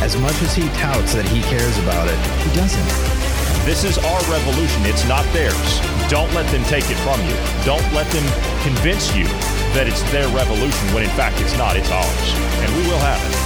As much as he touts that he cares about it, he doesn't. This is our revolution. It's not theirs. Don't let them take it from you. Don't let them convince you that it's their revolution when in fact it's not. It's ours. And we will have it.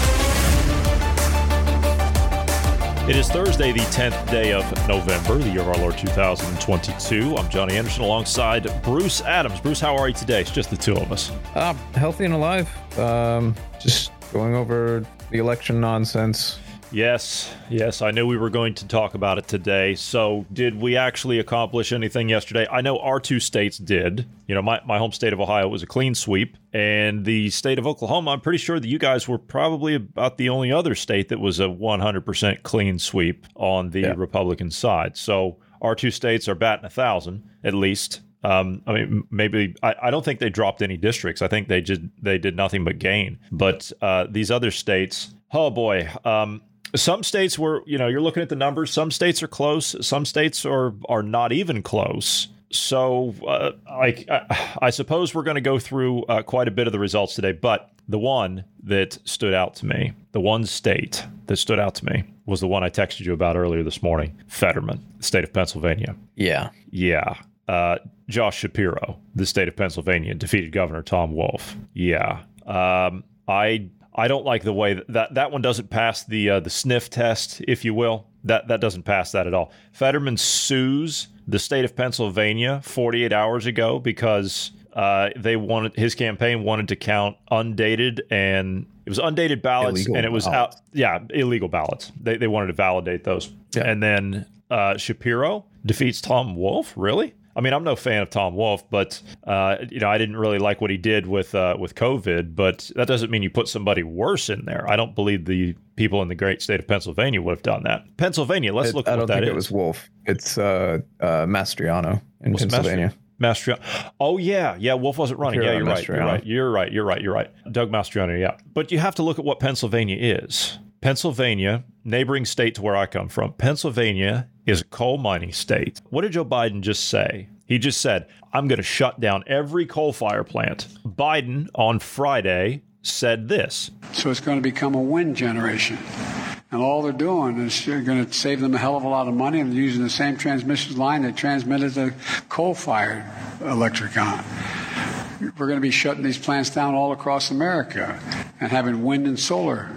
It is Thursday, the 10th day of November, the year of our Lord 2022. I'm Johnny Anderson alongside Bruce Adams. Bruce, how are you today? It's just the two of us. Uh, healthy and alive. Um, just going over the election nonsense. Yes, yes, I knew we were going to talk about it today. So, did we actually accomplish anything yesterday? I know our two states did. You know, my, my home state of Ohio was a clean sweep, and the state of Oklahoma, I'm pretty sure that you guys were probably about the only other state that was a 100% clean sweep on the Yeah. Republican side. So, our two states are batting a thousand at least. Um, I mean, maybe I, I don't think they dropped any districts. I think they just they did nothing but gain. But uh, these other states, oh boy, um, some states were you know you're looking at the numbers. Some states are close. Some states are are not even close. So uh, I I suppose we're going to go through uh, quite a bit of the results today. But the one that stood out to me, the one state that stood out to me was the one I texted you about earlier this morning, Fetterman, the state of Pennsylvania. Yeah. Yeah. Uh, Josh Shapiro, the state of Pennsylvania, defeated Governor Tom Wolf. Yeah. Um, I I don't like the way that that, that one doesn't pass the uh, the sniff test, if you will. That that doesn't pass that at all. Fetterman sues the state of Pennsylvania 48 hours ago because uh, they wanted his campaign wanted to count undated and it was undated ballots Illegal and it was ballots. out yeah illegal ballots. They they wanted to validate those. Yeah. And then uh, Shapiro defeats Tom Wolf. Really? I mean, I'm no fan of Tom Wolf, but uh, you know, I didn't really like what he did with uh, with COVID. But that doesn't mean you put somebody worse in there. I don't believe the people in the great state of Pennsylvania would have done that. Pennsylvania. Let's It- look I at don't that think is. it was Wolf. It's uh, uh, Mastriano in What's Pennsylvania. Mastriano. Oh yeah, yeah. Wolf wasn't running. Shapiro Yeah, you're right. You're right. You're right. You're right. You're right. Doug Mastriano. Yeah, but you have to look at what Pennsylvania is. Pennsylvania, neighboring state to where I come from, Pennsylvania is a coal mining state. What did Joe Biden just say? He just said, "I'm going to shut down every coal fire plant." Biden on Friday said this. So it's going to become a wind generation. And all they're doing is they're going to save them a hell of a lot of money and using the same transmission line that transmitted the coal fired electric on. We're going to be shutting these plants down all across America and having wind and solar.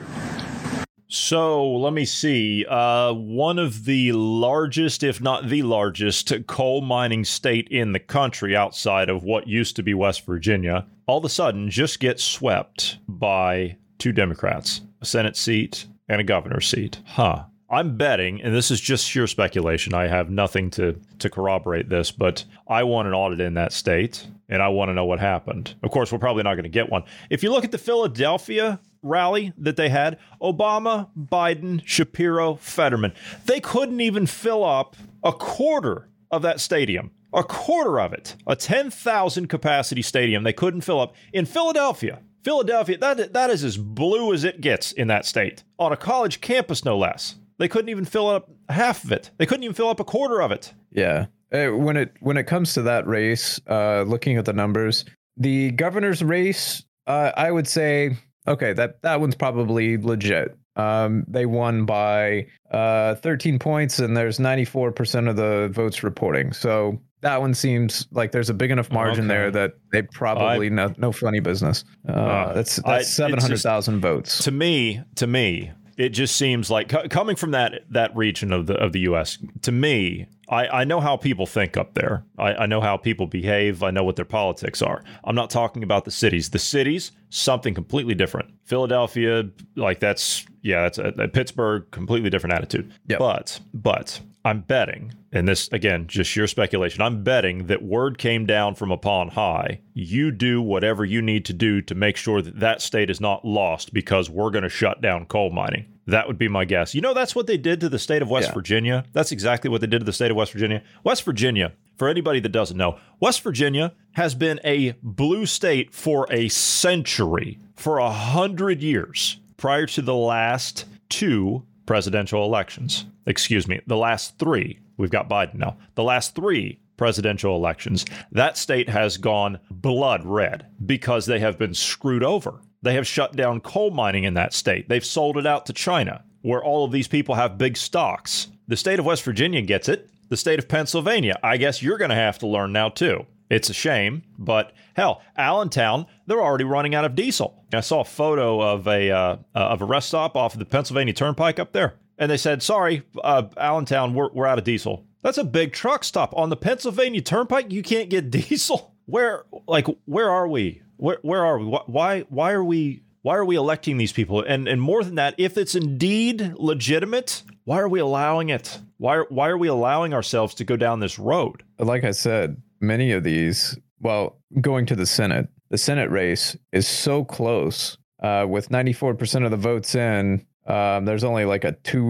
So let me see. Uh, one of the largest, if not the largest, coal mining state in the country outside of what used to be West Virginia, all of a sudden just gets swept by two Democrats, a Senate seat and a governor's seat. Huh. I'm betting, and this is just sheer speculation. I have nothing to, to corroborate this, but I want an audit in that state, and I want to know what happened. Of course, we're probably not going to get one. If you look at the Philadelphia rally that they had Obama, Biden, Shapiro, Fetterman. They couldn't even fill up a quarter of that stadium. A quarter of it. A 10,000 capacity stadium they couldn't fill up in Philadelphia. Philadelphia, that, that is as blue as it gets in that state. On a college campus, no less. They couldn't even fill up half of it. They couldn't even fill up a quarter of it. Yeah. Uh, when it when it comes to that race, uh, looking at the numbers, the governor's race, uh, I would say, okay, that that one's probably legit. Um, they won by uh, 13 points, and there's 94% of the votes reporting. So that one seems like there's a big enough margin Okay. there that they probably no no funny business. Uh, Uh, that's that's 700,000 votes. to me, to me, it just seems like co- coming from that that region of the of the U.S. To me, I, I know how people think up there. I, I know how people behave. I know what their politics are. I'm not talking about the cities. The cities, something completely different. Philadelphia, like that's yeah, that's a, a Pittsburgh, completely different attitude. Yep. But but I'm betting, and this again, just your speculation. I'm betting that word came down from upon high. You do whatever you need to do to make sure that that state is not lost because we're going to shut down coal mining. That would be my guess. You know, that's what they did to the state of West Yeah. Virginia. That's exactly what they did to the state of West Virginia. West Virginia, for anybody that doesn't know, West Virginia has been a blue state for a century, for a hundred years prior to the last two presidential elections. Excuse me, the last three. We've got Biden now. The last three presidential elections, that state has gone blood red because they have been screwed over. They have shut down coal mining in that state. They've sold it out to China, where all of these people have big stocks. The state of West Virginia gets it. The state of Pennsylvania, I guess you're going to have to learn now too. It's a shame, but hell, Allentown, they're already running out of diesel. I saw a photo of a uh, of a rest stop off of the Pennsylvania Turnpike up there, and they said, "Sorry, uh, Allentown, we're we're out of diesel." That's a big truck stop on the Pennsylvania Turnpike. You can't get diesel. Where, like, where are we? Where where are we? Why why are we why are we electing these people? And and more than that, if it's indeed legitimate, why are we allowing it? Why why are we allowing ourselves to go down this road? like I said, many of these, well, going to the Senate, the Senate race is so close. Uh, with 94% of the votes in, um, there's only like a two,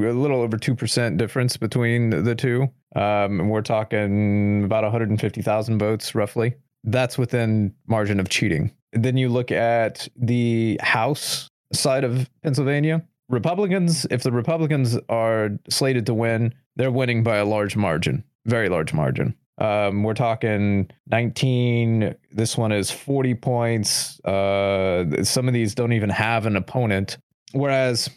a little over 2% difference between the two. Um, and we're talking about 150,000 votes roughly. That's within margin of cheating. Then you look at the House side of Pennsylvania. Republicans, if the Republicans are slated to win, they're winning by a large margin, very large margin. Um, we're talking 19. This one is 40 points. Uh, some of these don't even have an opponent. Whereas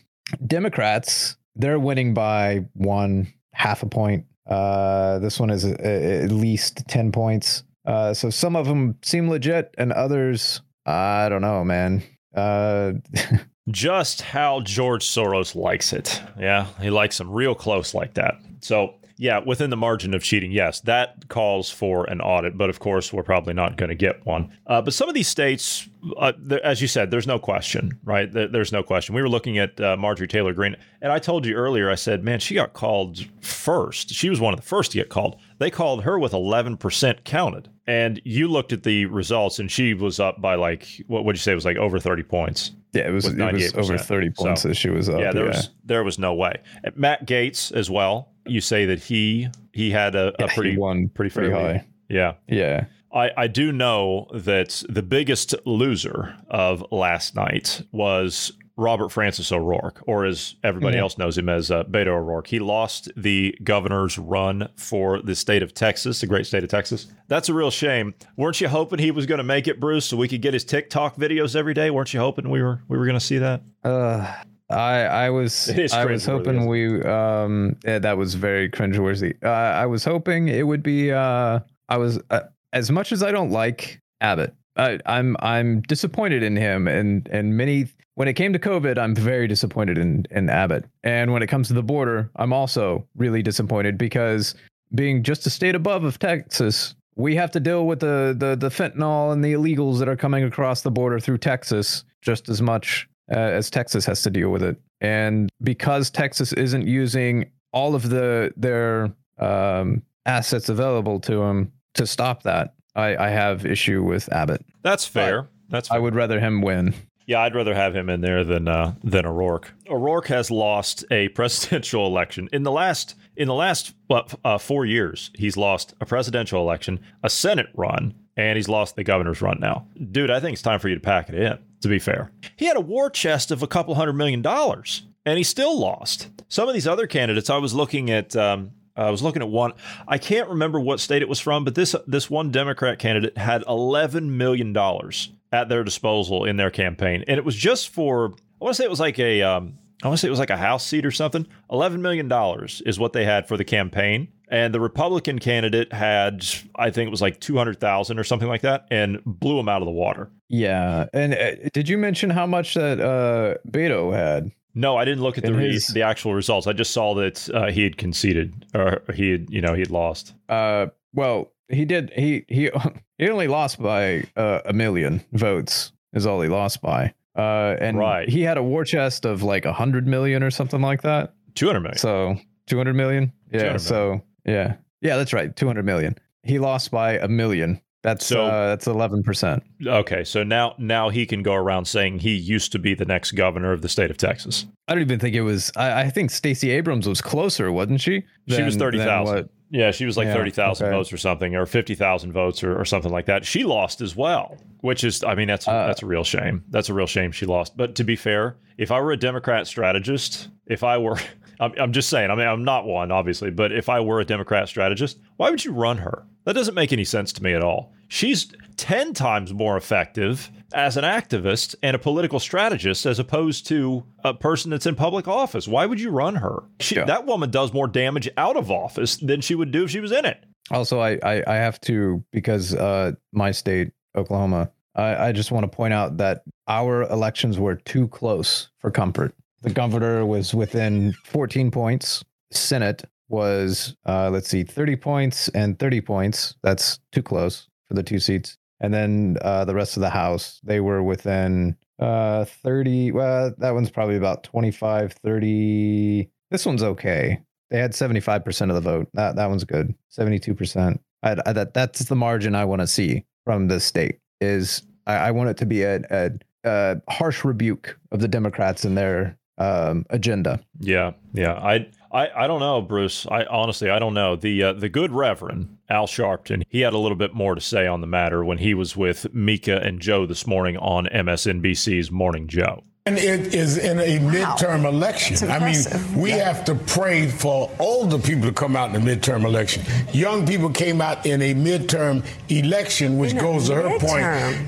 Democrats, they're winning by one half a point. Uh, this one is uh, at least 10 points. Uh, so some of them seem legit, and others, I don't know, man. Uh, just how George Soros likes it. Yeah, he likes them real close like that. So, yeah, within the margin of cheating, yes, that calls for an audit. But of course, we're probably not going to get one. Uh, but some of these states, uh, as you said, there's no question, right? There, there's no question. We were looking at uh, Marjorie Taylor Greene, and I told you earlier, I said, man, she got called first. She was one of the first to get called. They called her with 11% counted. And you looked at the results, and she was up by like, what would you say? It was like over 30 points. yeah, it was, it was over 30 points So, that she was up. yeah, there was there was no way. Matt Gaetz as well. You say that he he had a, a Yeah, pretty won pretty pretty high. Yeah, Yeah. I I do know that the biggest loser of last night was Robert Francis O'Rourke, or as everybody Yeah. else knows him as uh, Beto O'Rourke. He lost the governor's run for the state of Texas, the great state of Texas. That's a real shame. Weren't you hoping he was going to make it, Bruce, so we could get his TikTok videos every day? Weren't you hoping we were we were going to see that? Uh, I I was I was hoping we um yeah, that was very cringeworthy. Uh, I was hoping it would be uh I was uh, as much as I don't like Abbott. I, I'm I'm disappointed in him and and many when it came to COVID, I'm very disappointed in in Abbott. And when it comes to the border, I'm also really disappointed because being just a state above of Texas, we have to deal with the the the fentanyl and the illegals that are coming across the border through Texas just as much uh, as Texas has to deal with it. And because Texas isn't using all of the their um, assets available to them to stop that, I, I have issue with Abbott. That's fair. That's I would rather him win. Yeah, I'd rather have him in there than uh, than O'Rourke. O'Rourke has lost a presidential election in the last in the last what uh, four years. He's lost a presidential election, a Senate run, and he's lost the governor's run. Now, dude, I think it's time for you to pack it in. To be fair, he had a war chest of a couple hundred million dollars, and he still lost. Some of these other candidates, I was looking at. Um, I was looking at one. I can't remember what state it was from, but this this one Democrat candidate had eleven million dollars at their disposal in their campaign, and it was just for. I want to say it was like a. Um, I want to say it was like a house seat or something. Eleven million dollars is what they had for the campaign, and the Republican candidate had, I think it was like two hundred thousand or something like that, and blew him out of the water. Yeah. And uh, did you mention how much that uh, Beto had? No, I didn't look at the his- the actual results. I just saw that uh, he had conceded, or he had, you know, he had lost. Uh, well, he did. He he he only lost by uh, a million votes. Is all he lost by. Uh, and Right. he had a war chest of like a hundred million or something like that. Two hundred million. So two hundred million. Yeah. 200 So yeah, yeah, that's right. Two hundred million. He lost by a million. That's So- uh, that's eleven percent. Okay, so now now he can go around saying he used to be the next governor of the state of Texas. I don't even think it was. I, I think Stacey Abrams was closer, wasn't she? she was than- thirty than thousand. Yeah, she was like Yeah, thirty thousand okay. votes or something, or fifty thousand votes or, or something like that. She lost as well, which is, I mean, that's Uh, that's a real shame. That's a real shame she lost. But to be fair, if I were a Democrat strategist, if I were, I'm, I'm just saying, I mean, I'm not one, obviously, but if I were a Democrat strategist, why would you run her? That doesn't make any sense to me at all. She's ten times more effective as an activist and a political strategist as opposed to a person that's in public office. Why would you run her? She, Yeah. That woman does more damage out of office than she would do if she was in it. Also, I, I, I have to because uh, my state, Oklahoma. I, I just want to point out that our elections were too close for comfort. The governor was within 14 points. Senate was, uh, let's see, 30 points and 30 points. That's too close for the two seats. And then uh, the rest of the House, they were within uh, 30. Well, that one's probably about 25, 30. This one's okay. They had 75% of the vote. That that one's good. 72%. I, I, that that's the margin I want to see from the state is I, I want it to be a, a, a harsh rebuke of the Democrats and their um, agenda. Yeah, yeah. I, I, I don't know, Bruce. I honestly, I don't know. The uh, the good Reverend Al Sharpton, he had a little bit more to say on the matter when he was with Mika and Joe this morning on MSNBC's Morning Joe. And it is in a midterm election. I mean, we have to pray for older people to come out in the midterm election. Young people came out in a midterm election, which In goes to her point.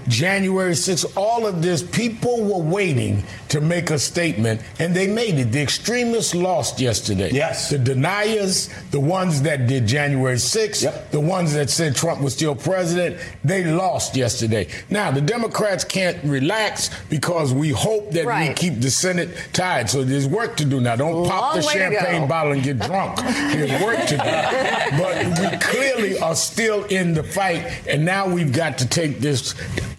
January 6th, all of this, people were waiting to make a statement, and they made it. The extremists lost yesterday. Yes. The deniers, the ones that did January 6th, Yep. the ones that said Trump was still president, they lost yesterday. Now, the Democrats can't relax because we hope that we Right. keep the Senate tied. So there's work to do now. Don't pop the champagne bottle and get drunk. There's work to do. But we clearly are still in the fight, and now we've got to take this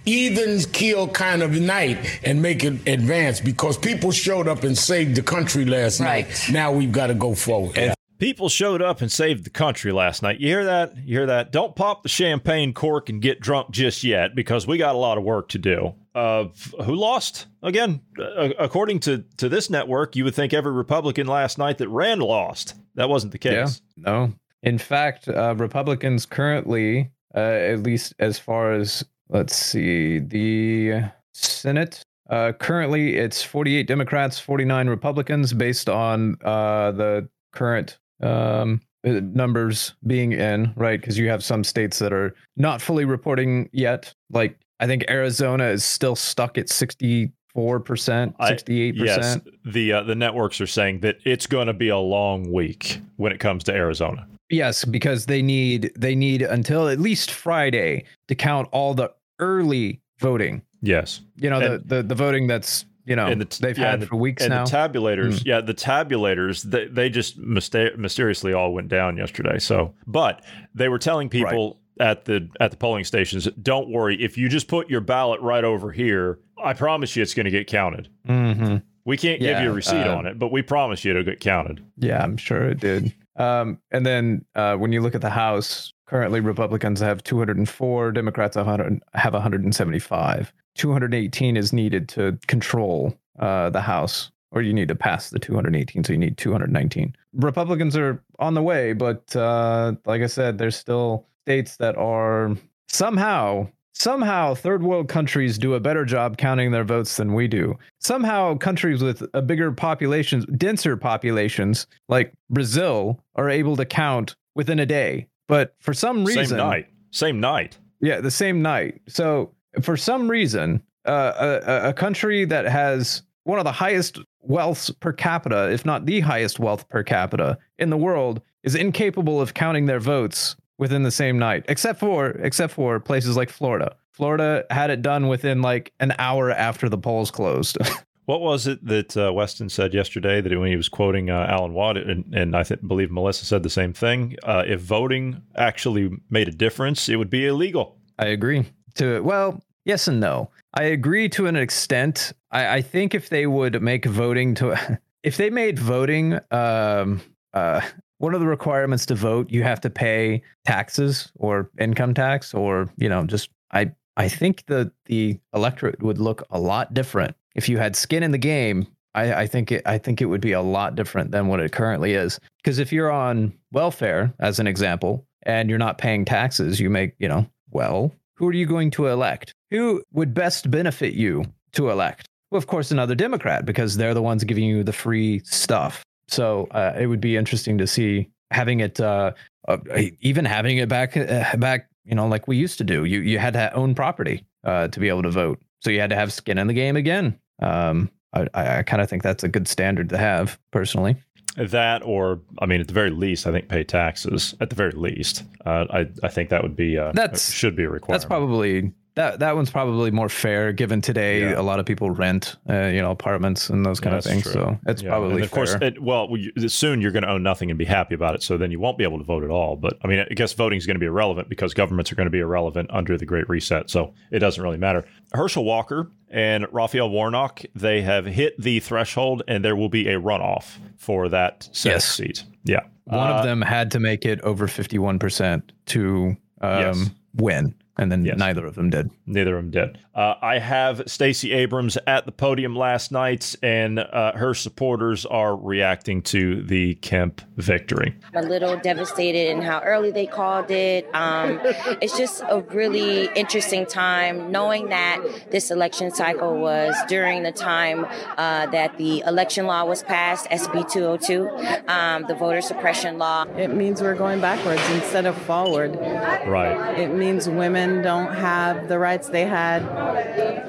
even keel kind of night and make it advance because people showed up and saved the country last Right. night. Now we've got to go forward. People showed up and saved the country last night. You hear that? You hear that? Don't pop the champagne cork and get drunk just yet because we got a lot of work to do. Uh, who lost? Again, uh, according to, to this network, you would think every Republican last night that ran lost. That wasn't the case. Yeah, no. In fact, uh, Republicans currently, uh, at least as far as let's see, the Senate. Uh, currently, it's 48 Democrats, 49 Republicans, based on uh, the current um, numbers being in, right? Because you have some states that are not fully reporting yet. Like, I think Arizona is still stuck at 64%, 68%. Yes, the uh, the networks are saying that it's going to be a long week when it comes to Arizona. Yes, because they need they need until at least Friday to count all the early voting. Yes, You know, And- the, the the voting that's you know and the, they've yeah, had the- for weeks and now. the tabulators, yeah, the tabulators, they, they just mysta- mysteriously all went down yesterday. So, but they were telling people at the at the polling stations, don't worry, if you just put your ballot right over here, I promise you it's going to get counted. hmm We can't give you a receipt uh, on it, but we promise you it'll get counted. Yeah, I'm sure it did. Um, and then uh, when you look at the House, currently Republicans have 204, Democrats have 100, have 175. 218 is needed to control uh, the House, or you need to pass the 218, so you need 219. Republicans are on the way, but uh, like I said, there's still states that are somehow somehow third world countries do a better job counting their votes than we do. Somehow countries with a bigger populations denser populations like brazil are able to count within a day. But for some reason Same night, same night. yeah the same night. So for some reason uh, a, a- a country that has one of the highest wealths per capita if not the highest wealth per capita in the world is incapable of counting their votes within the same night except for except for places like florida florida had it done within like an hour after the polls closed What was it that uh, Weston said yesterday that when he was quoting uh, Alan Watt, and, and I th- believe Melissa said the same thing? Uh, if voting actually made a difference, it would be illegal. I agree to well, yes and no. I agree to an extent. I, I think if they would make voting to if they made voting um uh one of the requirements to vote, you have to pay taxes or income tax, or you know, just I I think the the electorate would look a lot different if you had skin in the game. I, I think it I think it would be a lot different than what it currently is. Because if you're on welfare, as an example, and you're not paying taxes, you make you know, well, who are you going to elect? Who would best benefit you to elect? Well, of course, another Democrat because they're the ones giving you the free stuff. So uh, it would be interesting to see having it, uh, uh, even having it back, uh, back, you know, like we used to do. You you had to own property uh, to be able to vote, so you had to have skin in the game again. Um, I, I kind of think that's a good standard to have, personally. That, or I mean, at the very least, I think pay taxes. At the very least, uh, I I think that would be uh, That's- should be a requirement. That's probably that that one's probably more fair given today Yeah. a lot of people rent uh, you know apartments and those kind Yeah, of things true. so it's Yeah, probably and of course, it, well, soon you're going to own nothing and be happy about it. So then you won't be able to vote at all. But I mean, I guess voting is going to be irrelevant because governments are going to be irrelevant under the Great Reset. So it doesn't really matter. Herschel Walker and Raphael Warnock, they have hit the threshold, and there will be a runoff for that Yes. seat. Yeah, one Uh, of them had to make it over 51% to um, Yes. win and then Yes. neither of them did Neither of them did. Uh, I have Stacey Abrams at the podium last night, and uh, her supporters are reacting to the Kemp victory. I'm a little devastated in how early they called it. Um, it's just a really interesting time knowing that this election cycle was during the time uh, that the election law was passed, SB 202, um, the voter suppression law. It means we're going backwards instead of forward. Right. It means women don't have the rights they had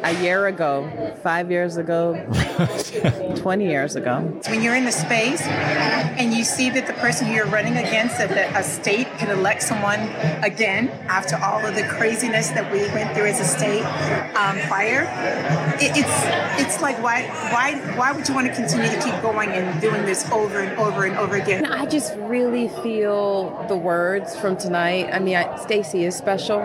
a year ago, five years ago, 20 years ago. when you're in the space and you see that the person you're running against, that the, a state could elect someone again after all of the craziness that we went through as a state um, prior, it, it's it's like why why why would you want to continue to keep going and doing this over and over and over again? I just really feel the words from tonight. I mean, I, Stacey is special,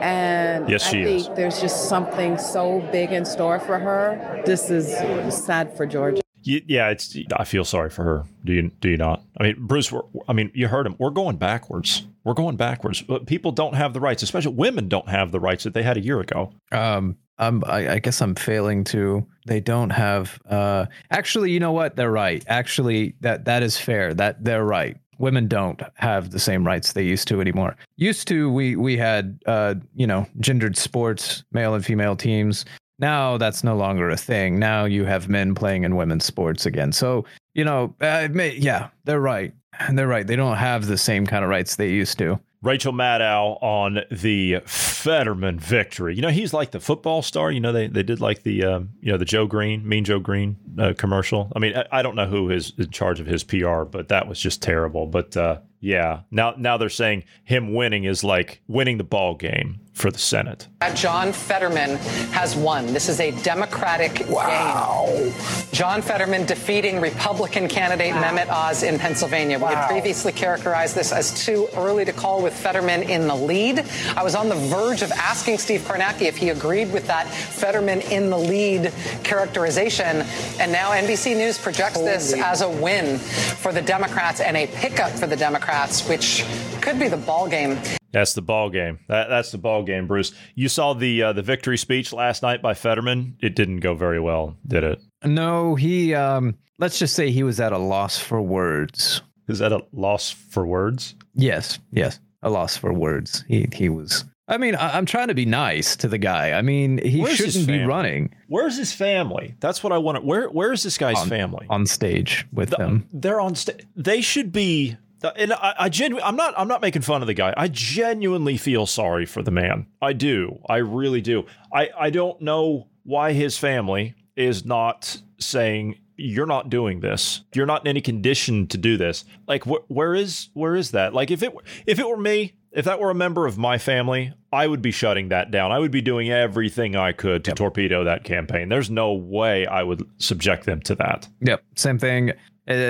and Yes, she I is. there's just something so big in store for her. This is sad for Georgia. Yeah, it's. I feel sorry for her. Do you? Do you not? I mean, Bruce. We're, I mean, you heard him. We're going backwards. We're going backwards. But People don't have the rights, especially women don't have the rights that they had a year ago. um I'm, I, I guess I'm failing to. They don't have. Uh, actually, you know what? They're right. Actually, that that is fair. That they're right. Women don't have the same rights they used to anymore. Used to, we we had uh, you know gendered sports, male and female teams. Now that's no longer a thing. Now you have men playing in women's sports again. So you know, uh, yeah, they're right. They're right. They don't have the same kind of rights they used to. Rachel Maddow on the Fetterman victory. You know, he's like the football star. You know, they, they did like the um, you know the Joe Greene, Mean Joe Greene uh, commercial. I mean, I, I don't know who is in charge of his PR, but that was just terrible. But uh, yeah, now now they're saying him winning is like winning the ball game for the Senate. John Fetterman has won. This is a Democratic gain. John Fetterman defeating Republican candidate Mehmet Oz in Pennsylvania. We had previously characterized this as too early to call with Fetterman in the lead. I was on the verge of asking Steve Kornacki if he agreed with that Fetterman in the lead characterization. And now NBC News projects this as a win for the Democrats and a pickup for the Democrats, which could be the ball game. That's the ball game. That, that's the ball game, Bruce. You saw the uh, the victory speech last night by Fetterman. It didn't go very well, did it? No, he. Um, let's just say he was at a loss for words. Is that a loss for words? Yes, yes, a loss for words. He he was. I mean, I, I'm trying to be nice to the guy. I mean, he Where's shouldn't be running Where's his family? That's what I want to. Where Where is this guy's on, family? on stage with The- them. They're on stage. They should be. And I, I genu- I'm not. I'm not making fun of the guy. I genuinely feel sorry for the man. I do. I really do. I. I don't know why his family is not saying you're not doing this. You're not in any condition to do this. Like wh- where is where is that? Like if it if it were me, if that were a member of my family, I would be shutting that down. I would be doing everything I could to torpedo that campaign. There's no way I would subject them to that. Yep, same thing.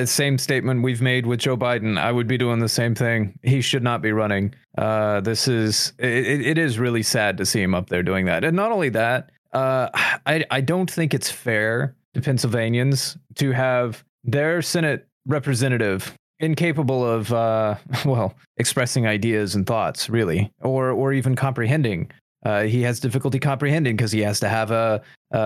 Same statement we've made with Joe Biden. I would be doing the same thing. He should not be running. Uh, this is it, it- it is really sad to see him up there doing that. And not only that, uh, I I don't think it's fair to Pennsylvanians to have their Senate representative incapable of uh, well expressing ideas and thoughts, really, or or even comprehending. Uh, he has difficulty comprehending because he has to have a, a,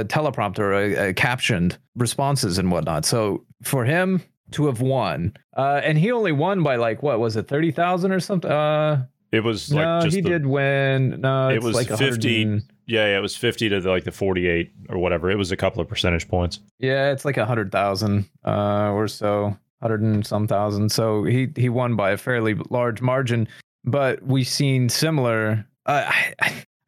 a teleprompter, a, a captioned responses and whatnot. So for him to have won, uh, and he only won by like what was it, thirty thousand or something? Uh, It was like no, just he the- did win. No, it was like 50 and- yeah, yeah it was 50 to the, like the 48 or whatever it was a couple of percentage points Yeah, it's like a hundred thousand uh, or so, hundred and some thousand. So he he won by a fairly large margin. But we've seen similar. Uh, I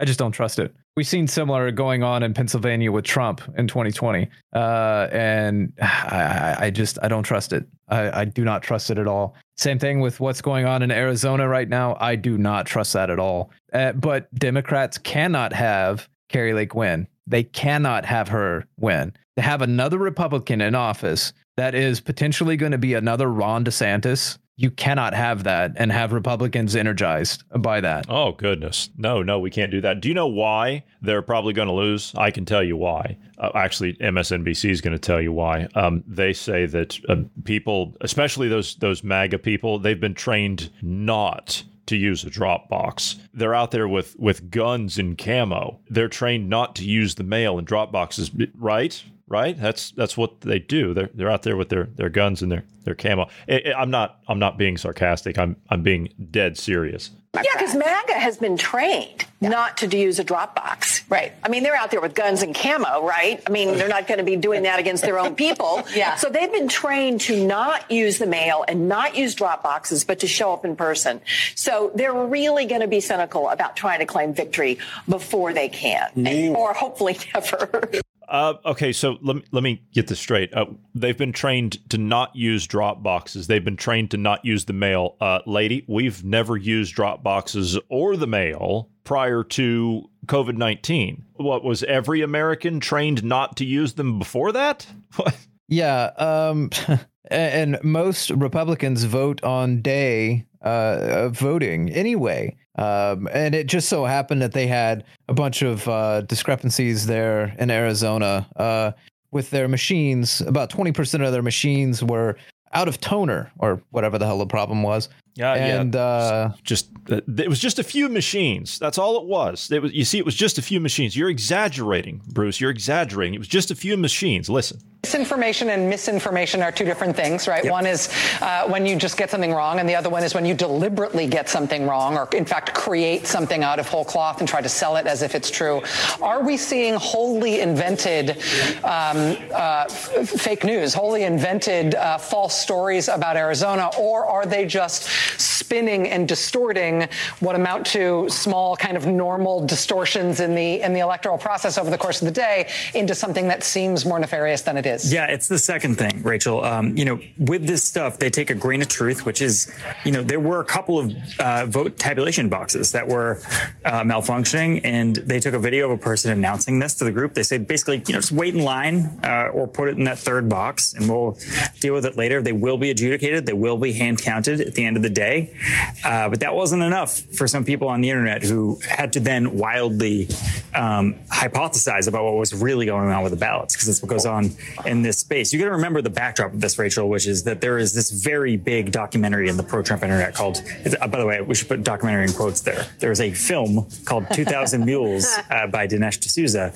I- just don't trust it. We've seen similar going on in Pennsylvania with Trump in 2020, uh, and I, I- I just I don't trust it. I, I do not trust it at all. Same thing with what's going on in Arizona right now. I do not trust that at all. Uh, but Democrats cannot have Kari Lake win. They cannot have her win. To have another Republican in office that is potentially going to be another Ron DeSantis, you cannot have that and have Republicans energized by that. oh goodness no no we can't do that do you know why they're probably going to lose i can tell you why uh, actually msnbc is going to tell you why um, they say that uh, people especially those those maga people they've been trained not to use a Dropbox. They're out there with with guns and camo. They're trained not to use the mail and drop boxes, right? Right? That's that's what they do. They're they're out there with their their guns and their their camo. I, I- I'm not I'm not being sarcastic. I'm I'm being dead serious. Yeah, because MAGA has been trained not to use a Dropbox. Right. I mean, they're out there with guns and camo, right? I mean, they're not going to be doing that against their own people. Yeah. So they've been trained to not use the mail and not use Dropboxes, but to show up in person. So they're really going to be cynical about trying to claim victory before they can, or hopefully never. Uh, okay, so let me, let me get this straight. Uh, they've been trained to not use drop boxes. They've been trained to not use the mail. Uh, lady, we've never used drop boxes or the mail prior to COVID 19. What was every American trained not to use them before that? What? Yeah, um, and most Republicans vote on day uh, voting anyway. Um, and it just so happened that they had a bunch of uh, discrepancies there in Arizona uh, with their machines. About 20% of their machines were out of toner or whatever the hell the problem was. Yeah, and yeah. uh, just uh, it was just a few machines. That's all it was. It was. You see, it was just a few machines. You're exaggerating, Bruce. You're exaggerating. It was just a few machines. Listen. Misinformation and misinformation are two different things, right? One is uh, when you just get something wrong, and the other one is when you deliberately get something wrong, or in fact create something out of whole cloth and try to sell it as if it's true. Are we seeing wholly invented um, uh, f- fake news, wholly invented uh, false stories about Arizona, or are they just spinning and distorting what amount to small, kind of normal distortions in the in the electoral process over the course of the day into something that seems more nefarious than it is? Yeah, it's the second thing, Rachel. Um, you know, with this stuff, they take a grain of truth, which is, you know, there were a couple of uh, vote tabulation boxes that were uh, malfunctioning, and they took a video of a person announcing this to the group. They said basically, you know, just wait in line uh, or put it in that third box, and we'll deal with it later. They will be adjudicated. They will be hand counted at the end of the day. Uh, but that wasn't enough for some people on the internet who had to then wildly um, hypothesize about what was really going on with the ballots, because that's what goes on in this space. You got to remember the backdrop of this, Rachel, which is that there is this very big documentary in the pro-Trump internet called. Uh, by the way, we should put documentary in quotes there. There is a film called 2000 Mules uh, by Dinesh D'Souza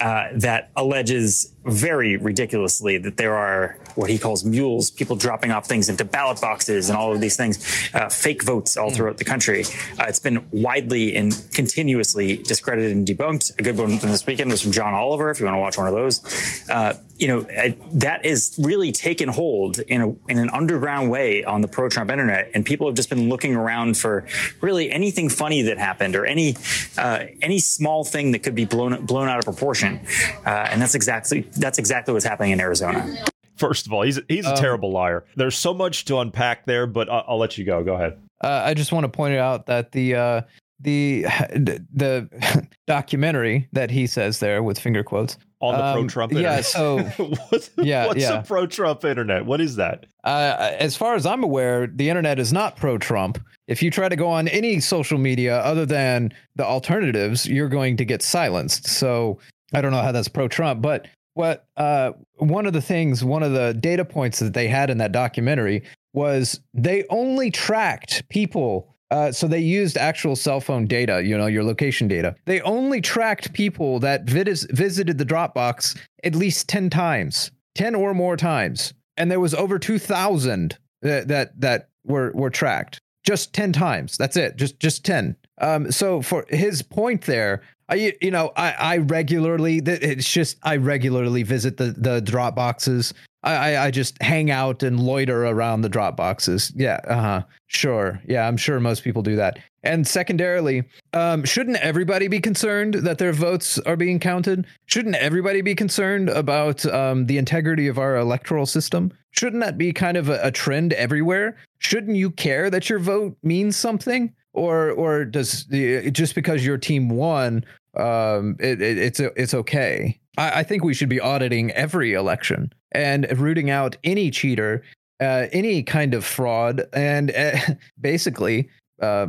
uh, that alleges very ridiculously that there are what he calls mules, people dropping off things into ballot boxes and all of these things, uh, fake votes all throughout the country. Uh, it's been widely and continuously discredited and debunked. A good one from this weekend was from John Oliver, if you want to watch one of those. Uh, you know, that is really taken hold in, a, in an underground way on the pro Trump internet. And people have just been looking around for really anything funny that happened or any, uh, any small thing that could be blown, blown out of proportion. Uh, and that's exactly, that's exactly what's happening in Arizona. First of all, he's he's a Um, terrible liar. There's so much to unpack there, but I'll, I'll let you go. Go ahead. Uh, I just want to point out that the uh, the the documentary that he says there with finger quotes On the um, pro-Trump Yeah, internet. so What- yeah, What's yeah. a pro-Trump internet? What is that? Uh, as far as I'm aware, the internet is not pro-Trump. If you try to go on any social media other than the alternatives, you're going to get silenced. So I don't know how that's pro-Trump, but what uh, one of the things, one of the data points that they had in that documentary was they only tracked people. Uh, so they used actual cell phone data, you know, your location data. They only tracked people that vis- visited the Dropbox at least 10 times, 10 or more times. And there was over 2,000 that, that, that were, were tracked just 10 times. That's it. Just, just 10. Um, so for his point there, I, you know, I, I regularly, it's just, I regularly visit the, the drop boxes. I, I just hang out and loiter around the drop boxes. Yeah. Uh huh. Sure. Yeah. I'm sure most people do that. And secondarily, um, shouldn't everybody be concerned that their votes are being counted? Shouldn't everybody be concerned about um, the integrity of our electoral system? Shouldn't that be kind of a, a trend everywhere? Shouldn't you care that your vote means something? Or, or does the, just because your team won um, it, it, it's it's okay. I, I, think we should be auditing every election and rooting out any cheater, uh, any kind of fraud, and uh, basically, uh,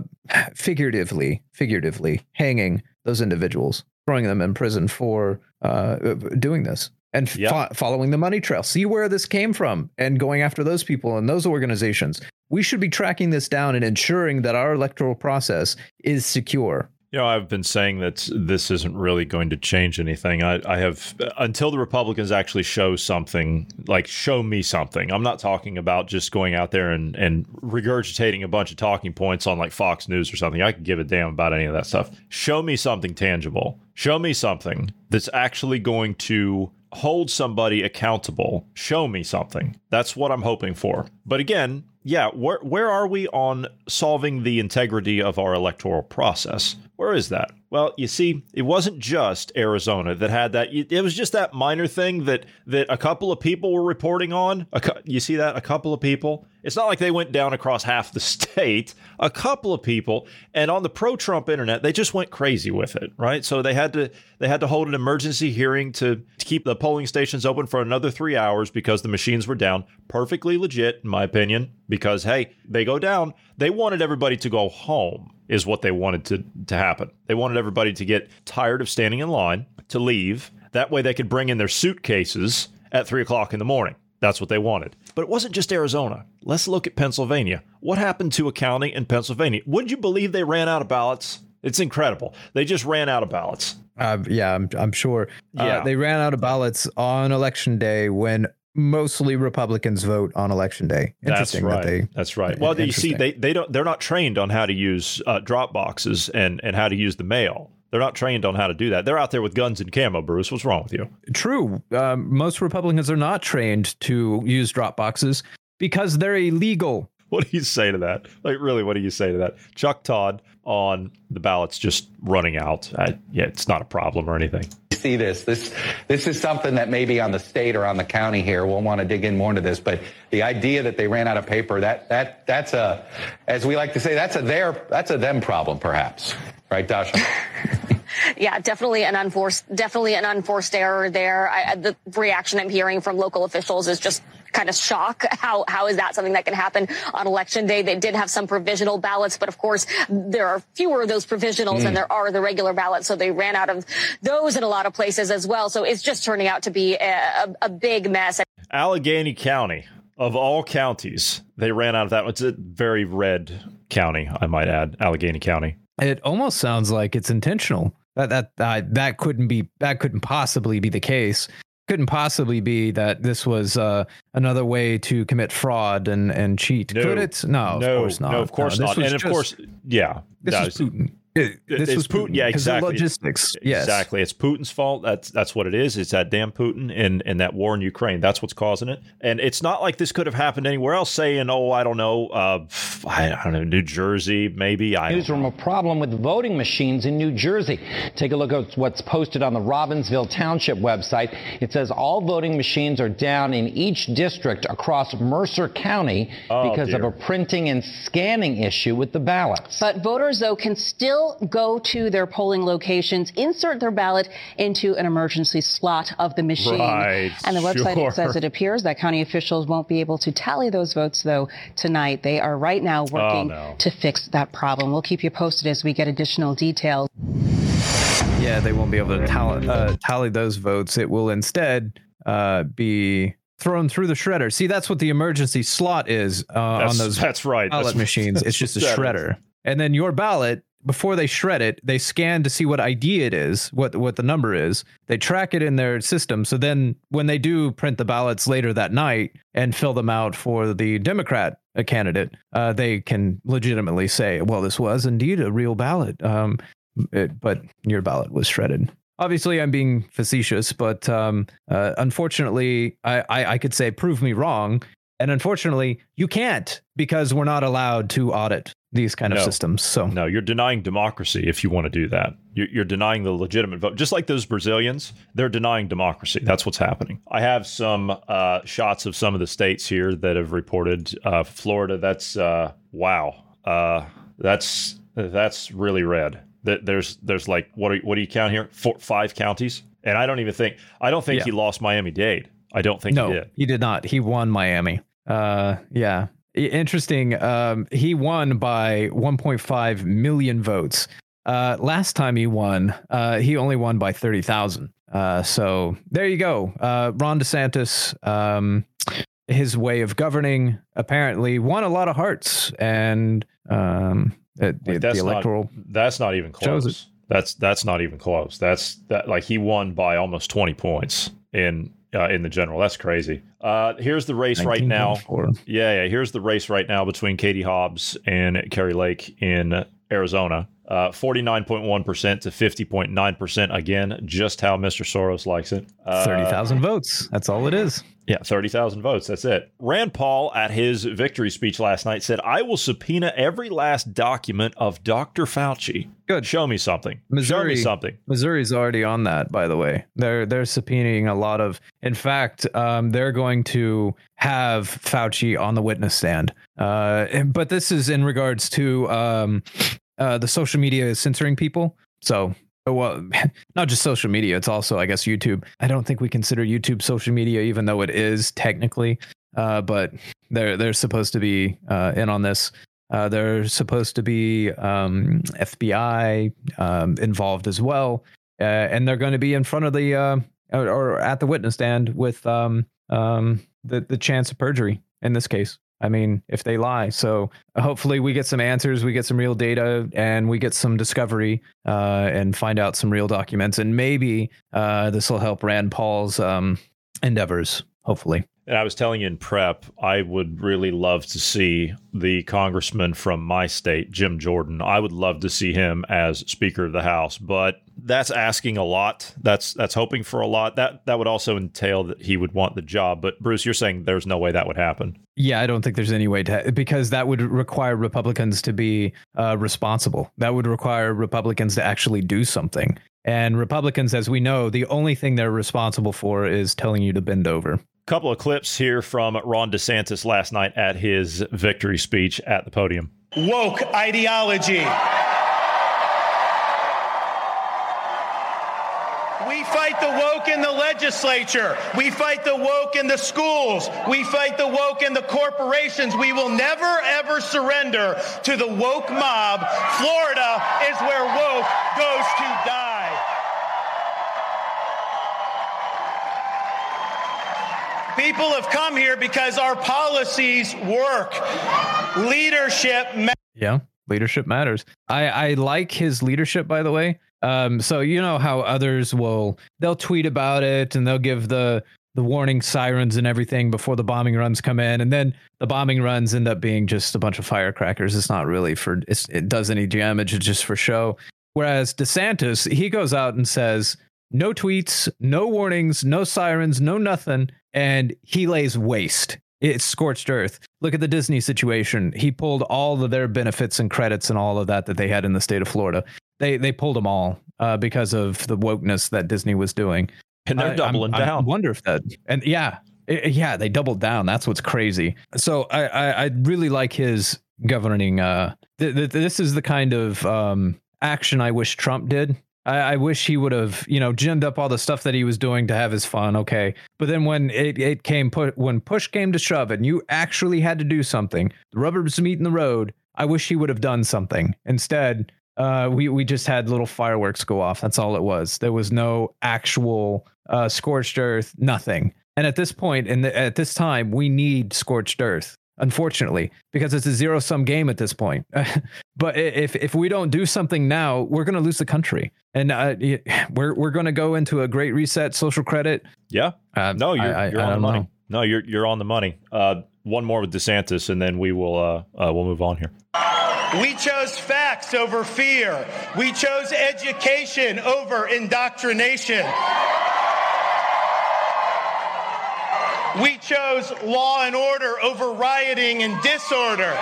figuratively, figuratively hanging those individuals, throwing them in prison for uh, doing this. And fo- following the money trail, see where this came from, and going after those people and those organizations. We should be tracking this down and ensuring that our electoral process is secure. You know, I've been saying that this isn't really going to change anything. I, I, have until the Republicans actually show something, like show me something. I'm not talking about just going out there and, and regurgitating a bunch of talking points on like Fox News or something. I could give a damn about any of that stuff. Show me something tangible. Show me something that's actually going to hold somebody accountable. Show me something. That's what I'm hoping for. But again, yeah, where where are we on solving the integrity of our electoral process? Where is that? Well, you see, it wasn't just Arizona that had that. It was just that minor thing that that a couple of people were reporting on. You see that a couple of people. It's not like they went down across half the state. A couple of people, and on the pro-Trump internet, they just went crazy with it, right? So they had to they had to hold an emergency hearing to, to keep the polling stations open for another three hours because the machines were down. Perfectly legit, in my opinion, because hey, they go down. They wanted everybody to go home is what they wanted to, to happen. They wanted everybody to get tired of standing in line, to leave. That way they could bring in their suitcases at three o'clock in the morning. That's what they wanted. But it wasn't just Arizona. Let's look at Pennsylvania. What happened to a county in Pennsylvania? Would you believe they ran out of ballots? It's incredible. They just ran out of ballots. Uh, yeah, I'm, I'm sure. Uh, yeah. Uh, they ran out of ballots on election day when mostly Republicans vote on election day. Interesting That's right. That they, That's right. Well, you see, they they don't they're not trained on how to use uh, drop boxes and and how to use the mail. They're not trained on how to do that. They're out there with guns and camo, Bruce. What's wrong with you? True. Um, most Republicans are not trained to use drop boxes because they're illegal. What do you say to that? Like, really, what do you say to that? Chuck Todd on the ballots just running out. I, yeah, it's not a problem or anything. See this. This this is something that maybe on the state or on the county here we'll want to dig in more into this. But the idea that they ran out of paper that that that's a, as we like to say, that's a their that's a them problem, perhaps, right, Dasha? yeah, definitely an unforced, definitely an unforced error there. I, the reaction I'm hearing from local officials is just kind of shock. How how is that something that can happen on election day? They did have some provisional ballots, but of course there are fewer of those provisionals mm. than there are the regular ballots, so they ran out of those in a lot of places as well. So it's just turning out to be a, a, a big mess. Allegheny County. Of all counties, they ran out of that. It's a very red county, I might add, Allegheny County. It almost sounds like it's intentional. That that uh, that couldn't be that couldn't possibly be the case. Couldn't possibly be that this was uh, another way to commit fraud and and cheat. No, Could it? No, no, of course not. No, of course no, not. And just, of course, yeah, this is Putin. It, this it's was Putin. Putin. Yeah, exactly. Logistics. Yes. Exactly. It's Putin's fault. That's that's what it is. It's that damn Putin and, and that war in Ukraine. That's what's causing it. And it's not like this could have happened anywhere else. Saying, oh, I don't know, uh, I don't know, New Jersey, maybe. I newsroom a problem with voting machines in New Jersey. Take a look at what's posted on the Robbinsville Township website. It says all voting machines are down in each district across Mercer County oh, because dear. of a printing and scanning issue with the ballots. But voters, though, can still go to their polling locations, insert their ballot into an emergency slot of the machine. Right, and the website sure. says it appears that county officials won't be able to tally those votes, though, tonight. They are right now working oh, no. to fix that problem. We'll keep you posted as we get additional details. Yeah, they won't be able to tally, uh, tally those votes. It will instead uh, be thrown through the shredder. See, that's what the emergency slot is uh, on those that's right. ballot That's- machines. It's just a that is. shredder. And then your ballot, before they shred it, they scan to see what ID it is, what what the number is. They track it in their system. So then when they do print the ballots later that night and fill them out for the Democrat uh, candidate, uh, they can legitimately say, well, this was indeed a real ballot. Um, it- but your ballot was shredded. Obviously, I'm being facetious, but um, uh, unfortunately, I, I, I could say prove me wrong. And unfortunately, you can't because we're not allowed to audit these kind of No. systems. So No, you're denying democracy if you want to do that. You're, you're denying the legitimate vote. Just like those Brazilians, they're denying democracy. That's what's happening. I have some uh, shots of some of the states here that have reported. Uh, Florida, that's uh, wow. Uh, that's that's really red. That there's there's like what do you, what do you count here? Four, five counties, and I don't even think I don't think Yeah. he lost Miami Dade. I don't think no, he did. he did not. He won Miami. Uh, yeah, interesting. Um, he won by 1.5 million votes. Uh, last time he won, uh, he only won by 30,000. Uh, so there you go. Uh, Ron DeSantis, um, his way of governing apparently won a lot of hearts, and um, the, Like, that's the electoral. Not, that's not even close. That's that's not even close. That's that like he won by almost twenty points in uh, in the general. That's crazy. Uh, here's the race right now. Yeah, yeah. Here's the race right now between Katie Hobbs and Kari Lake in Arizona. Uh, 49.1% to 50.9%. Again, just how Mr. Soros likes it. Uh, 30,000 votes. That's all it is. yeah, 30,000 votes. That's it. Rand Paul, at his victory speech last night, said, I will subpoena every last document of Dr. Fauci. Good. Show me something. Missouri, Show me something. Missouri's already on that, by the way. They're they're subpoenaing a lot of. In fact, um, they're going to have Fauci on the witness stand. Uh, but this is in regards to um, uh, the social media is censoring people. So. Well, not just social media. It's also, I guess, YouTube. I don't think we consider YouTube social media, even though it is technically. Uh, but they're they're supposed to be uh, in on this. Uh, they're supposed to be um, FBI um, involved as well, uh, and they're going to be in front of the uh, or, or at the witness stand with um, um, the the chance of perjury in this case. I mean, if they lie, so hopefully we get some answers, we get some real data, and we get some discovery, uh, and find out some real documents, and maybe uh, this will help Rand Paul's um, endeavors. Hopefully. And I was telling you in prep, I would really love to see the congressman from my state, Jim Jordan. I would love to see him as Speaker of the House, but that's asking a lot. That's that's hoping for a lot. That that would also entail that he would want the job. But Bruce, you're saying there's no way that would happen. Yeah, I don't think there's any way to because that would require Republicans to be uh, responsible. That would require Republicans to actually do something. And Republicans, as we know, the only thing they're responsible for is telling you to bend over. Couple of clips here from Ron DeSantis last night at his victory speech at the podium. woke ideology. We fight the woke in the legislature. We fight the woke in the schools. We fight the woke in the corporations. We will never, ever surrender to the woke mob. Florida is where woke goes to die. People have come here because our policies work. Leadership ma- Yeah, leadership matters. I I like his leadership, by the way. Um, so you know how others will they'll tweet about it and they'll give the the warning sirens and everything before the bombing runs come in, and then the bombing runs end up being just a bunch of firecrackers. It's not really for it does any damage. It's just for show. Whereas DeSantis, he goes out and says no tweets, no warnings, no sirens, no nothing, and he lays waste. It's scorched earth. Look at the Disney situation. He pulled all of their benefits and credits and all of that that they had in the state of Florida. They they pulled them all uh, because of the wokeness that Disney was doing. And they're I- doubling I'm- I wonder if that and yeah, i- yeah, they doubled down. That's what's crazy. So I I, I really like his governing. Uh, th- th- this is the kind of um, action I wish Trump did. I, I wish he would have, you know, ginned up all the stuff that he was doing to have his fun. Okay, but then when it, it came put when push came to shove and you actually had to do something, the rubber's meeting the road. I wish he would have done something. Instead, uh, we we just had little fireworks go off. That's all it was. There was no actual uh, scorched earth. Nothing. And at this point, and at this time, we need scorched earth. Unfortunately, because it's a zero sum game at this point. but if if we don't do something now, we're going to lose the country, and uh, we're we're going to go into a great reset, social credit. Yeah. Uh, no, you're, I, I, you're I on the money. know. No, you're you're on the money. Uh, one more with DeSantis, and then we will uh, uh, we'll move on here. We chose facts over fear. We chose education over indoctrination. We chose law and order over rioting and disorder.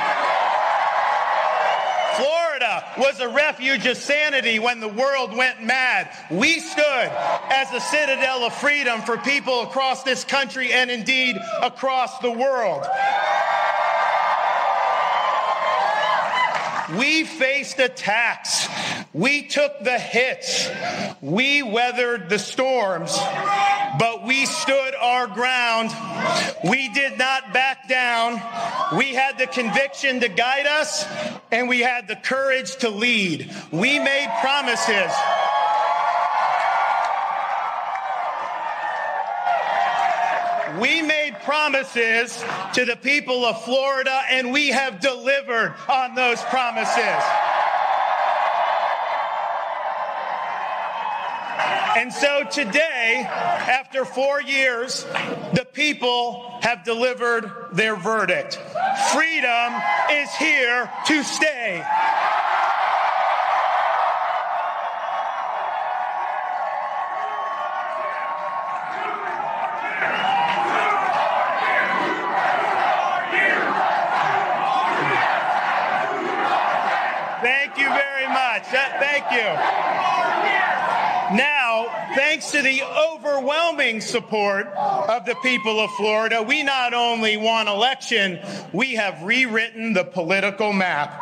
Florida was a refuge of sanity when the world went mad. We stood as a citadel of freedom for people across this country and indeed across the world. We faced attacks. We took the hits. We weathered the storms, but we stood our ground. We did not back down. We had the conviction to guide us, and we had the courage to lead. We made promises. We made promises to the people of Florida, and we have delivered on those promises. And so today, after four years, the people have delivered their verdict. Freedom is here to stay. Thank you very much. Uh, Thank you. Now, thanks to the overwhelming support of the people of Florida, we not only won election, we have rewritten the political map.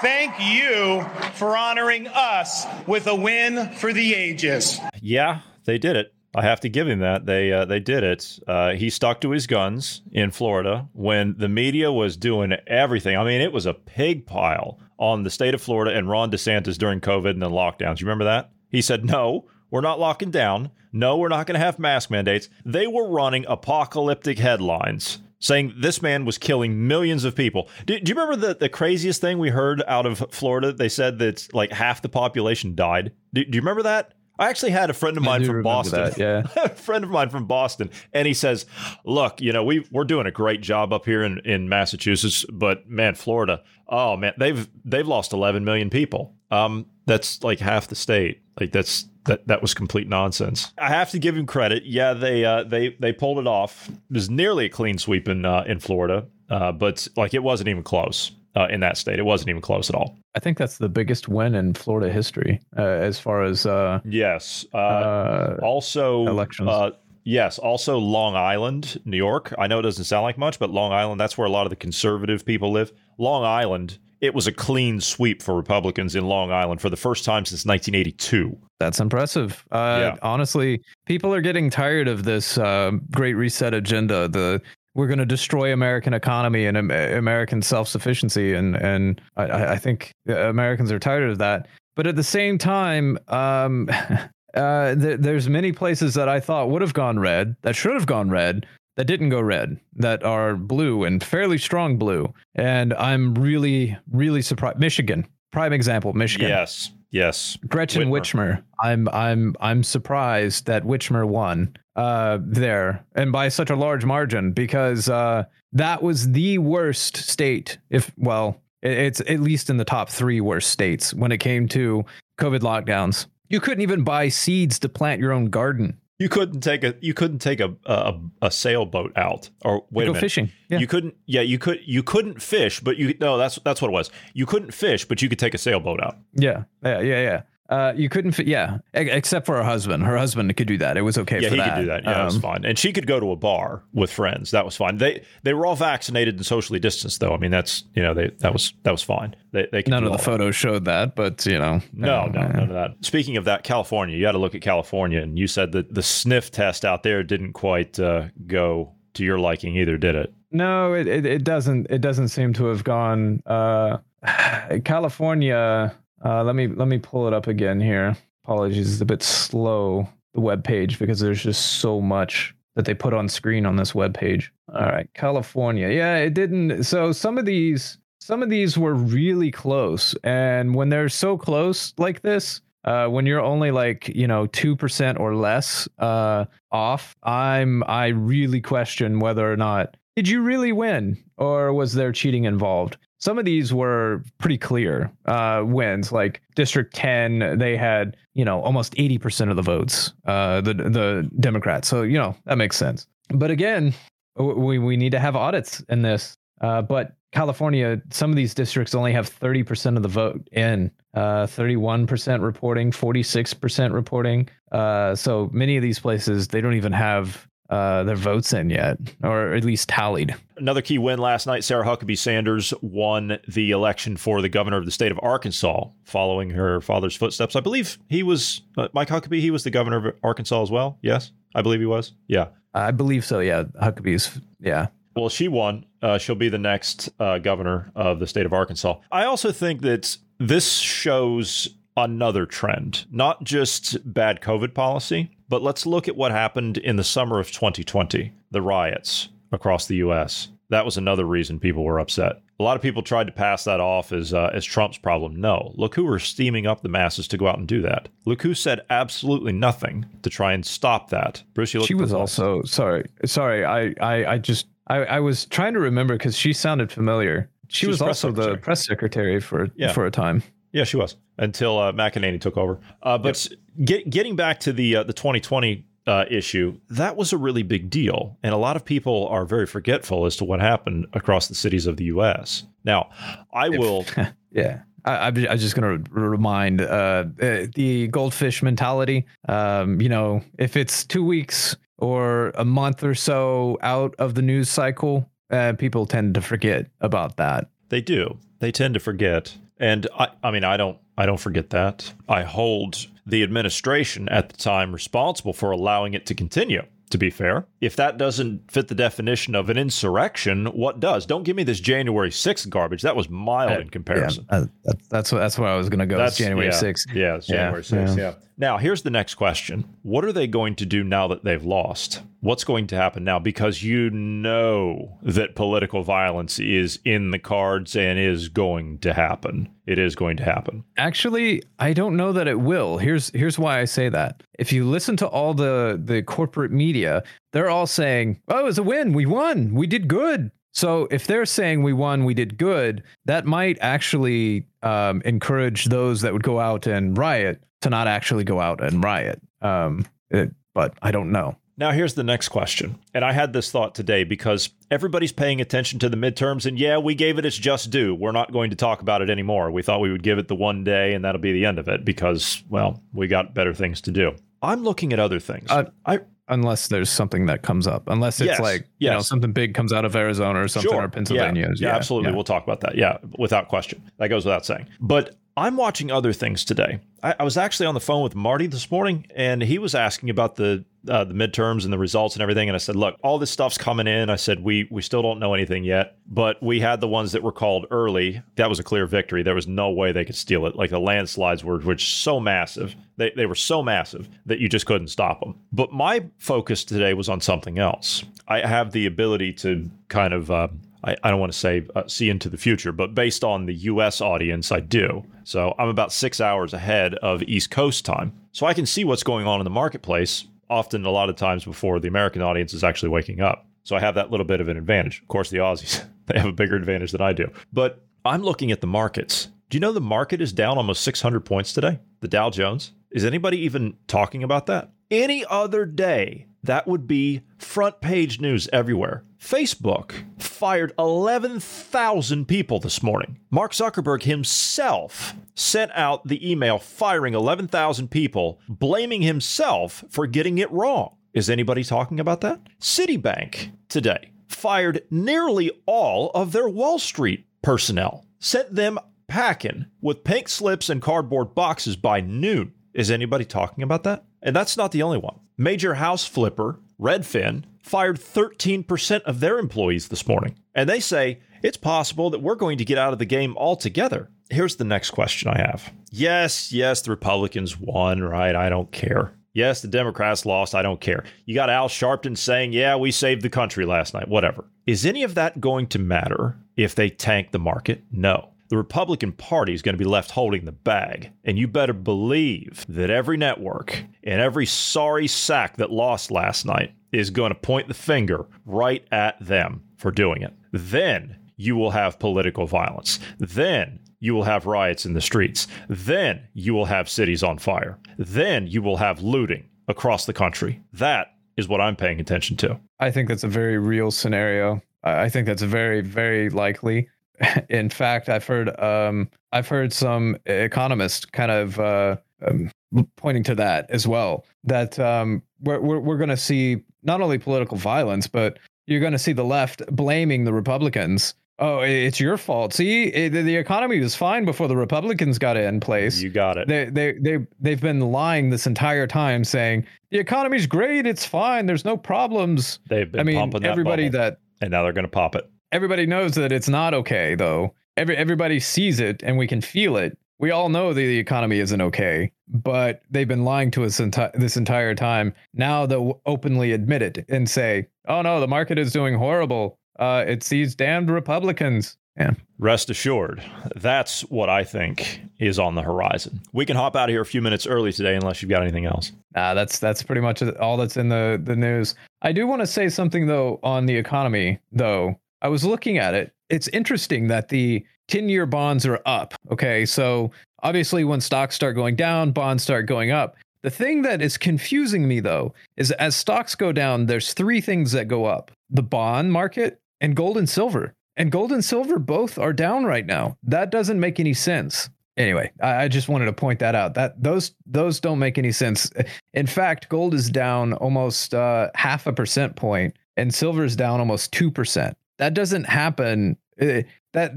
Thank you for honoring us with a win for the ages. Yeah, they did it. I have to give him that. They uh, they did it. Uh, he stuck to his guns in Florida when the media was doing everything. I mean, it was a pig pile on the state of Florida and Ron DeSantis during COVID and the lockdowns. You remember that? He said, "No, we're not locking down. No, we're not going to have mask mandates." They were running apocalyptic headlines saying this man was killing millions of people. Do, do you remember the, the craziest thing we heard out of Florida? They said that like half the population died. Do, do you remember that? I actually had a friend of mine from Boston. that, yeah. a friend of mine from Boston, and he says, "Look, you know, we we're doing a great job up here in, in Massachusetts, but man, Florida, oh man, they've they've lost 11 million people. Um, that's like half the state. Like that's that that was complete nonsense. I have to give him credit. Yeah, they uh, they they pulled it off. It was nearly a clean sweep in uh, in Florida, uh, but like it wasn't even close uh, in that state. It wasn't even close at all. I think that's the biggest win in Florida history uh, as far as uh, Yes. Uh, also, elections. Uh, yes. Also, Long Island, New York. I know it doesn't sound like much, but Long Island, that's where a lot of the conservative people live. Long Island, it was a clean sweep for Republicans in Long Island for the first time since 1982. That's impressive. Uh, Yeah. Honestly, people are getting tired of this uh, great reset agenda. The we're going to destroy American economy and Am- American self sufficiency, and and I- I, think Americans are tired of that. But at the same time, um, uh, th- there's many places that I thought would have gone red that should have gone red that didn't go red that are blue and fairly strong blue. And I'm really really surprised. Michigan, prime example. Michigan. Yes. Yes. Gretchen Whitmer. Whitmer. I'm I'm I'm surprised that Whitmer won uh there and by such a large margin because uh that was the worst state if well it's at least in the top 3 worst states when it came to covid lockdowns. You couldn't even buy seeds to plant your own garden. You couldn't take a you couldn't take a a, a sailboat out or wait go a minute. fishing, yeah. You couldn't yeah you could you couldn't fish but you no that's that's what it was. You couldn't fish but you could take a sailboat out. Yeah. Yeah, yeah, yeah. Uh, you couldn't fit, yeah, e- except for her husband. Her husband could do that. It was okay yeah, for he that. could do that. Yeah, that was Um, fine. And she could go to a bar with friends. That was fine. They they were all vaccinated and socially distanced though. I mean that's you know they that was that was fine. They they None of the all that. photos showed that, but you know, No, uh, no, none of that. Speaking of that, California, you got to look at California, and you said that the sniff test out there didn't quite uh, go to your liking either, did it? No, it, it, it doesn't. It doesn't seem to have gone. Uh, California. Uh, let me let me pull it up again here. Apologies, it's a bit slow the web page because there's just so much that they put on screen on this web page. All right, California. Yeah, it didn't. So some of these, some of these were really close, and when they're so close like this, uh, when you're only like you know two percent or less uh, off, I'm I really question whether or not did you really win or was there cheating involved. Some of these were pretty clear uh, wins. Like District 10, they had you know almost 80% of the votes, uh, the the Democrats. So you know that makes sense. But again, we we need to have audits in this. Uh, but California, some of these districts only have 30% of the vote in, uh, 31% reporting, 46% reporting. Uh, so many of these places, they don't even have uh, their votes in yet, or at least tallied. Another key win last night Sarah Huckabee Sanders won the election for the governor of the state of Arkansas, following her father's footsteps. I believe he was, uh, Mike Huckabee, he was the governor of Arkansas as well. Yes, I believe he was. Yeah. I believe so. Yeah. Huckabee's, yeah. Well, she won. Uh, she'll be the next uh, governor of the state of Arkansas. I also think that this shows another trend, not just bad COVID policy, but let's look at what happened in the summer of 2020 the riots across the U.S. That was another reason people were upset. A lot of people tried to pass that off as uh, as Trump's problem. No, look who were steaming up the masses to go out and do that. Look who said absolutely nothing to try and stop that. Bruce, you she was also sorry. Sorry, I I, I just I, I was trying to remember because she sounded familiar. She, was, press also the press secretary for Yeah. for a time. Yeah, she was until uh, McEnany took over. Uh, but get, getting back to the uh, the 2020 uh, issue, that was a really big deal, and a lot of people are very forgetful as to what happened across the cities of the U.S. Now, I will. Yeah. I, I'm just going to remind uh, uh, the goldfish mentality. Um, you know, if it's two weeks or a month or so out of the news cycle, uh, people tend to forget about that. They do. They tend to forget. And I, I mean, I don't, I don't forget that. I hold the administration at the time responsible for allowing it to continue. To be fair, if that doesn't fit the definition of an insurrection, what does? Don't give me this January 6th garbage. That was mild in comparison. Yeah, uh, that's what that's what I was going to go. It's January yeah, 6th. Yeah, January 6th. Yeah. Now, here's the next question. What are they going to do now that they've lost? What's going to happen now? Because you know that political violence is in the cards and is going to happen. It is going to happen. Actually, I don't know that it will. Here's here's why I say that. If you listen to all the the corporate media, they're all saying, "Oh, it was a win. We won. We did good." So if they're saying we won, we did good, that might actually um, encourage those that would go out and riot to not actually go out and riot. Um, it- but I don't know. Now, here's the next question. And I had this thought today because everybody's paying attention to the midterms. And yeah, we gave it its just due. We're not going to talk about it anymore. We thought we would give it the one day and that'll be the end of it because, well, we got better things to do. I'm looking at other things. I unless there's something that comes up, unless it's Yes, like you know something big comes out of Arizona or something Sure. or Pennsylvania. Yeah, yeah, absolutely. We'll talk about that. Yeah, without question. That goes without saying. But I'm watching other things today. I, I was actually on the phone with Marty this morning, and he was asking about the uh, the midterms and the results and everything. And I said, "Look, all this stuff's coming in." I said, "We we still don't know anything yet, but we had the ones that were called early. That was a clear victory. There was no way they could steal it. Like the landslides were, were so massive. They they were so massive that you just couldn't stop them. But my focus today was on something else. I have the ability to kind of. Uh, I, I don't want to say uh, see into the future, but based on the US audience, I do. So I'm about six hours ahead of East Coast time. So I can see what's going on in the marketplace, often a lot of times before the American audience is actually waking up. So I have that little bit of an advantage. Of course, the Aussies, they have a bigger advantage than I do. But I'm looking at the markets. Do you know the market is down almost 600 points today? The Dow Jones? Is anybody even talking about that? Any other day, that would be front page news everywhere. Facebook fired 11,000 people this morning. Mark Zuckerberg himself sent out the email firing 11,000 people, blaming himself for getting it wrong. Is anybody talking about that? Citibank today fired nearly all of their Wall Street personnel, sent them packing with pink slips and cardboard boxes by noon. Is anybody talking about that? And that's not the only one. Major house flipper, Redfin, fired 13% of their employees this morning. And they say it's possible that we're going to get out of the game altogether. Here's the next question I have. Yes, yes, the Republicans won, right? I don't care. Yes, the Democrats lost. I don't care. You got Al Sharpton saying, yeah, we saved the country last night, whatever. Is any of that going to matter if they tank the market? No. The Republican Party is going to be left holding the bag. And you better believe that every network and every sorry sack that lost last night is going to point the finger right at them for doing it. Then you will have political violence. Then you will have riots in the streets. Then you will have cities on fire. Then you will have looting across the country. That is what I'm paying attention to. I think that's a very real scenario. I think that's very, very likely. In fact, I've heard um, I've heard some economists kind of uh, um, pointing to that as well. That um, we're we're, we're going to see not only political violence, but you're going to see the left blaming the Republicans. Oh, it's your fault. See, it, the economy was fine before the Republicans got it in place. You got it. They they they they've been lying this entire time, saying the economy's great, it's fine, there's no problems. They've been I mean, pumping that everybody bubble. that and now they're going to pop it. Everybody knows that it's not okay though. Every everybody sees it and we can feel it. We all know that the economy isn't okay, but they've been lying to us enti- this entire time. Now they'll openly admit it and say, "Oh no, the market is doing horrible. Uh, it's these damned Republicans." Yeah. Rest assured, that's what I think is on the horizon. We can hop out of here a few minutes early today unless you've got anything else. Nah, that's that's pretty much all that's in the the news. I do want to say something though on the economy though. I was looking at it. It's interesting that the 10-year bonds are up. Okay? So obviously when stocks start going down, bonds start going up. The thing that is confusing me though is as stocks go down, there's three things that go up. The bond market and gold and silver. And gold and silver both are down right now. That doesn't make any sense. Anyway, I, I just wanted to point that out. That those those don't make any sense. In fact, gold is down almost uh, half a percent point, and silver is down almost two percent. That doesn't happen. uh, That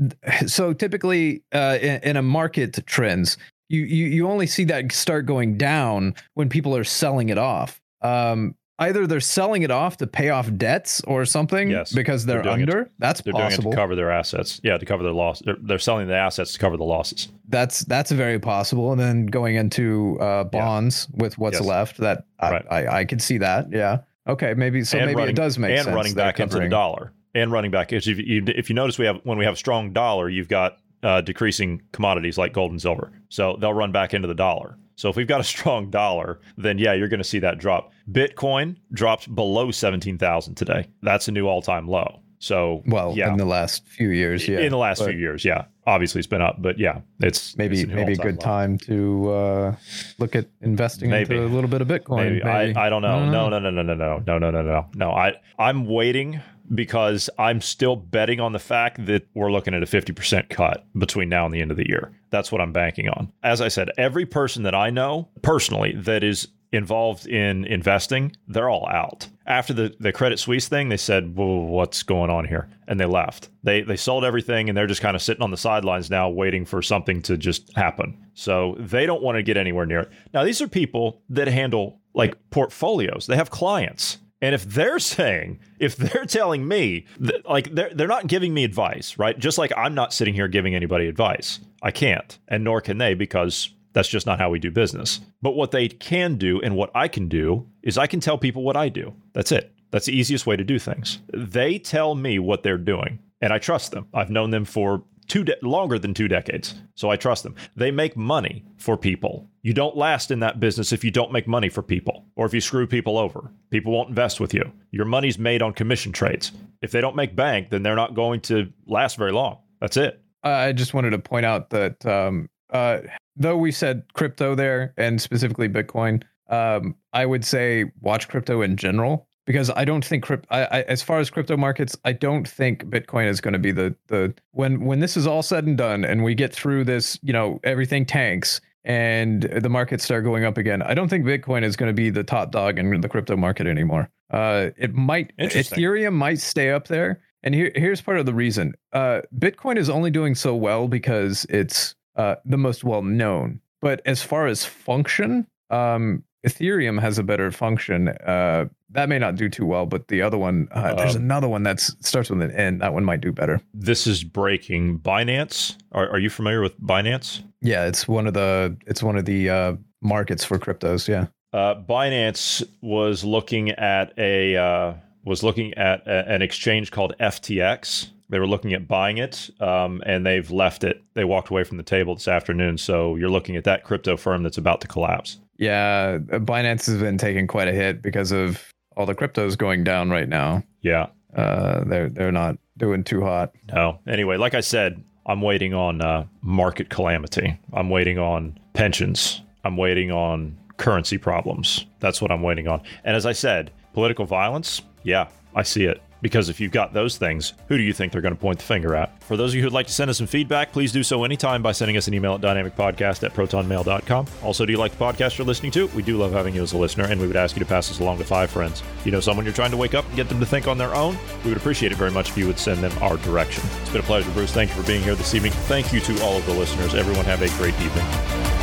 so typically uh, in, in a market trends, you, you you only see that start going down when people are selling it off. Um, either they're selling it off to pay off debts or something Yes, because they're, doing it to- under. That's they're possible. doing it to cover their assets. Yeah, to cover their loss. They're, they're selling the assets to cover the losses. that's that's very possible. And then going into uh, bonds with what's Yes. left, that I, I I could see that. Yeah. Okay. Maybe so. and maybe running, it does make and sense. running They're back into the dollar and running back. If you, if you notice, we have when we have a strong dollar, you've got uh, decreasing commodities like gold and silver. So they'll run back into the dollar. So if we've got a strong dollar, then yeah, you're going to see that drop. Bitcoin dropped below seventeen thousand today. That's a new all time low. So Well, yeah, in the last few years, yeah. in the last But few years, yeah. Obviously, it's been up, but yeah, it's maybe it's maybe a good low. time to uh, look at investing Maybe. into a little bit of Bitcoin. Maybe. maybe. I, I don't know. No, no, no, no, no, no, no, no, no, no, no. I I'm waiting because I'm still betting on the fact that we're looking at a 50% cut between now and the end of the year. That's what I'm banking on. As I said, every person that I know personally that is involved in investing, they're all out. After the, the Credit Suisse thing, they said, well, what's going on here? And they left. They they sold everything and they're just kind of sitting on the sidelines now waiting for something to just happen. So they don't want to get anywhere near it. Now, these are people that handle like portfolios. They have clients. And if they're saying, if they're telling me that like they're they're not giving me advice, right? Just like I'm not sitting here giving anybody advice. I can't. And nor can they because that's just not how we do business. But what they can do and what I can do is I can tell people what I do. That's it. That's the easiest way to do things. They tell me what they're doing, and I trust them. I've known them for two de- longer than two decades, so I trust them. They make money for people. You don't last in that business if you don't make money for people, or if you screw people over. People won't invest with you. Your money's made on commission trades. If they don't make bank, then they're not going to last very long. That's it. I just wanted to point out that um, uh, though we said crypto there and specifically Bitcoin, um, I would say watch crypto in general because I don't think crypt. I, I, as far as crypto markets, I don't think Bitcoin is going to be the the when when this is all said and done and we get through this, you know, everything tanks and the markets start going up again. I don't think Bitcoin is going to be the top dog in the crypto market anymore. Uh, it might Ethereum might stay up there. And here, here's part of the reason. Uh, Bitcoin is only doing so well because it's uh, the most well known. But as far as function, um, Ethereum has a better function. Uh, that may not do too well, but the other one, uh, there's Um, another one that starts with an N. That one might do better. This is breaking. Binance. Are, are you familiar with Binance? Yeah, it's one of the it's one of the uh, markets for cryptos. Yeah. Uh, Binance was looking at a uh, was looking at a, an exchange called FTX. They were looking at buying it, um, and they've left it. They walked away from the table this afternoon. So you're looking at that crypto firm that's about to collapse. Yeah, Binance has been taking quite a hit because of all the cryptos going down right now. Yeah. Uh, they're they're not doing too hot. No. Anyway, like I said, I'm waiting on uh, market calamity. I'm waiting on pensions. I'm waiting on currency problems. That's what I'm waiting on. And as I said, political violence. Yeah, I see it. Because if you've got those things, who do you think they're going to point the finger at? For those of you who'd like to send us some feedback, please do so anytime by sending us an email at dynamicpodcast at protonmail.com. Also, do you like the podcast you're listening to? We do love having you as a listener, and we would ask you to pass us along to five friends. You know someone you're trying to wake up and get them to think on their own? We would appreciate it very much if you would send them our direction. It's been a pleasure, Bruce. Thank you for being here this evening. Thank you to all of the listeners. Everyone have a great evening.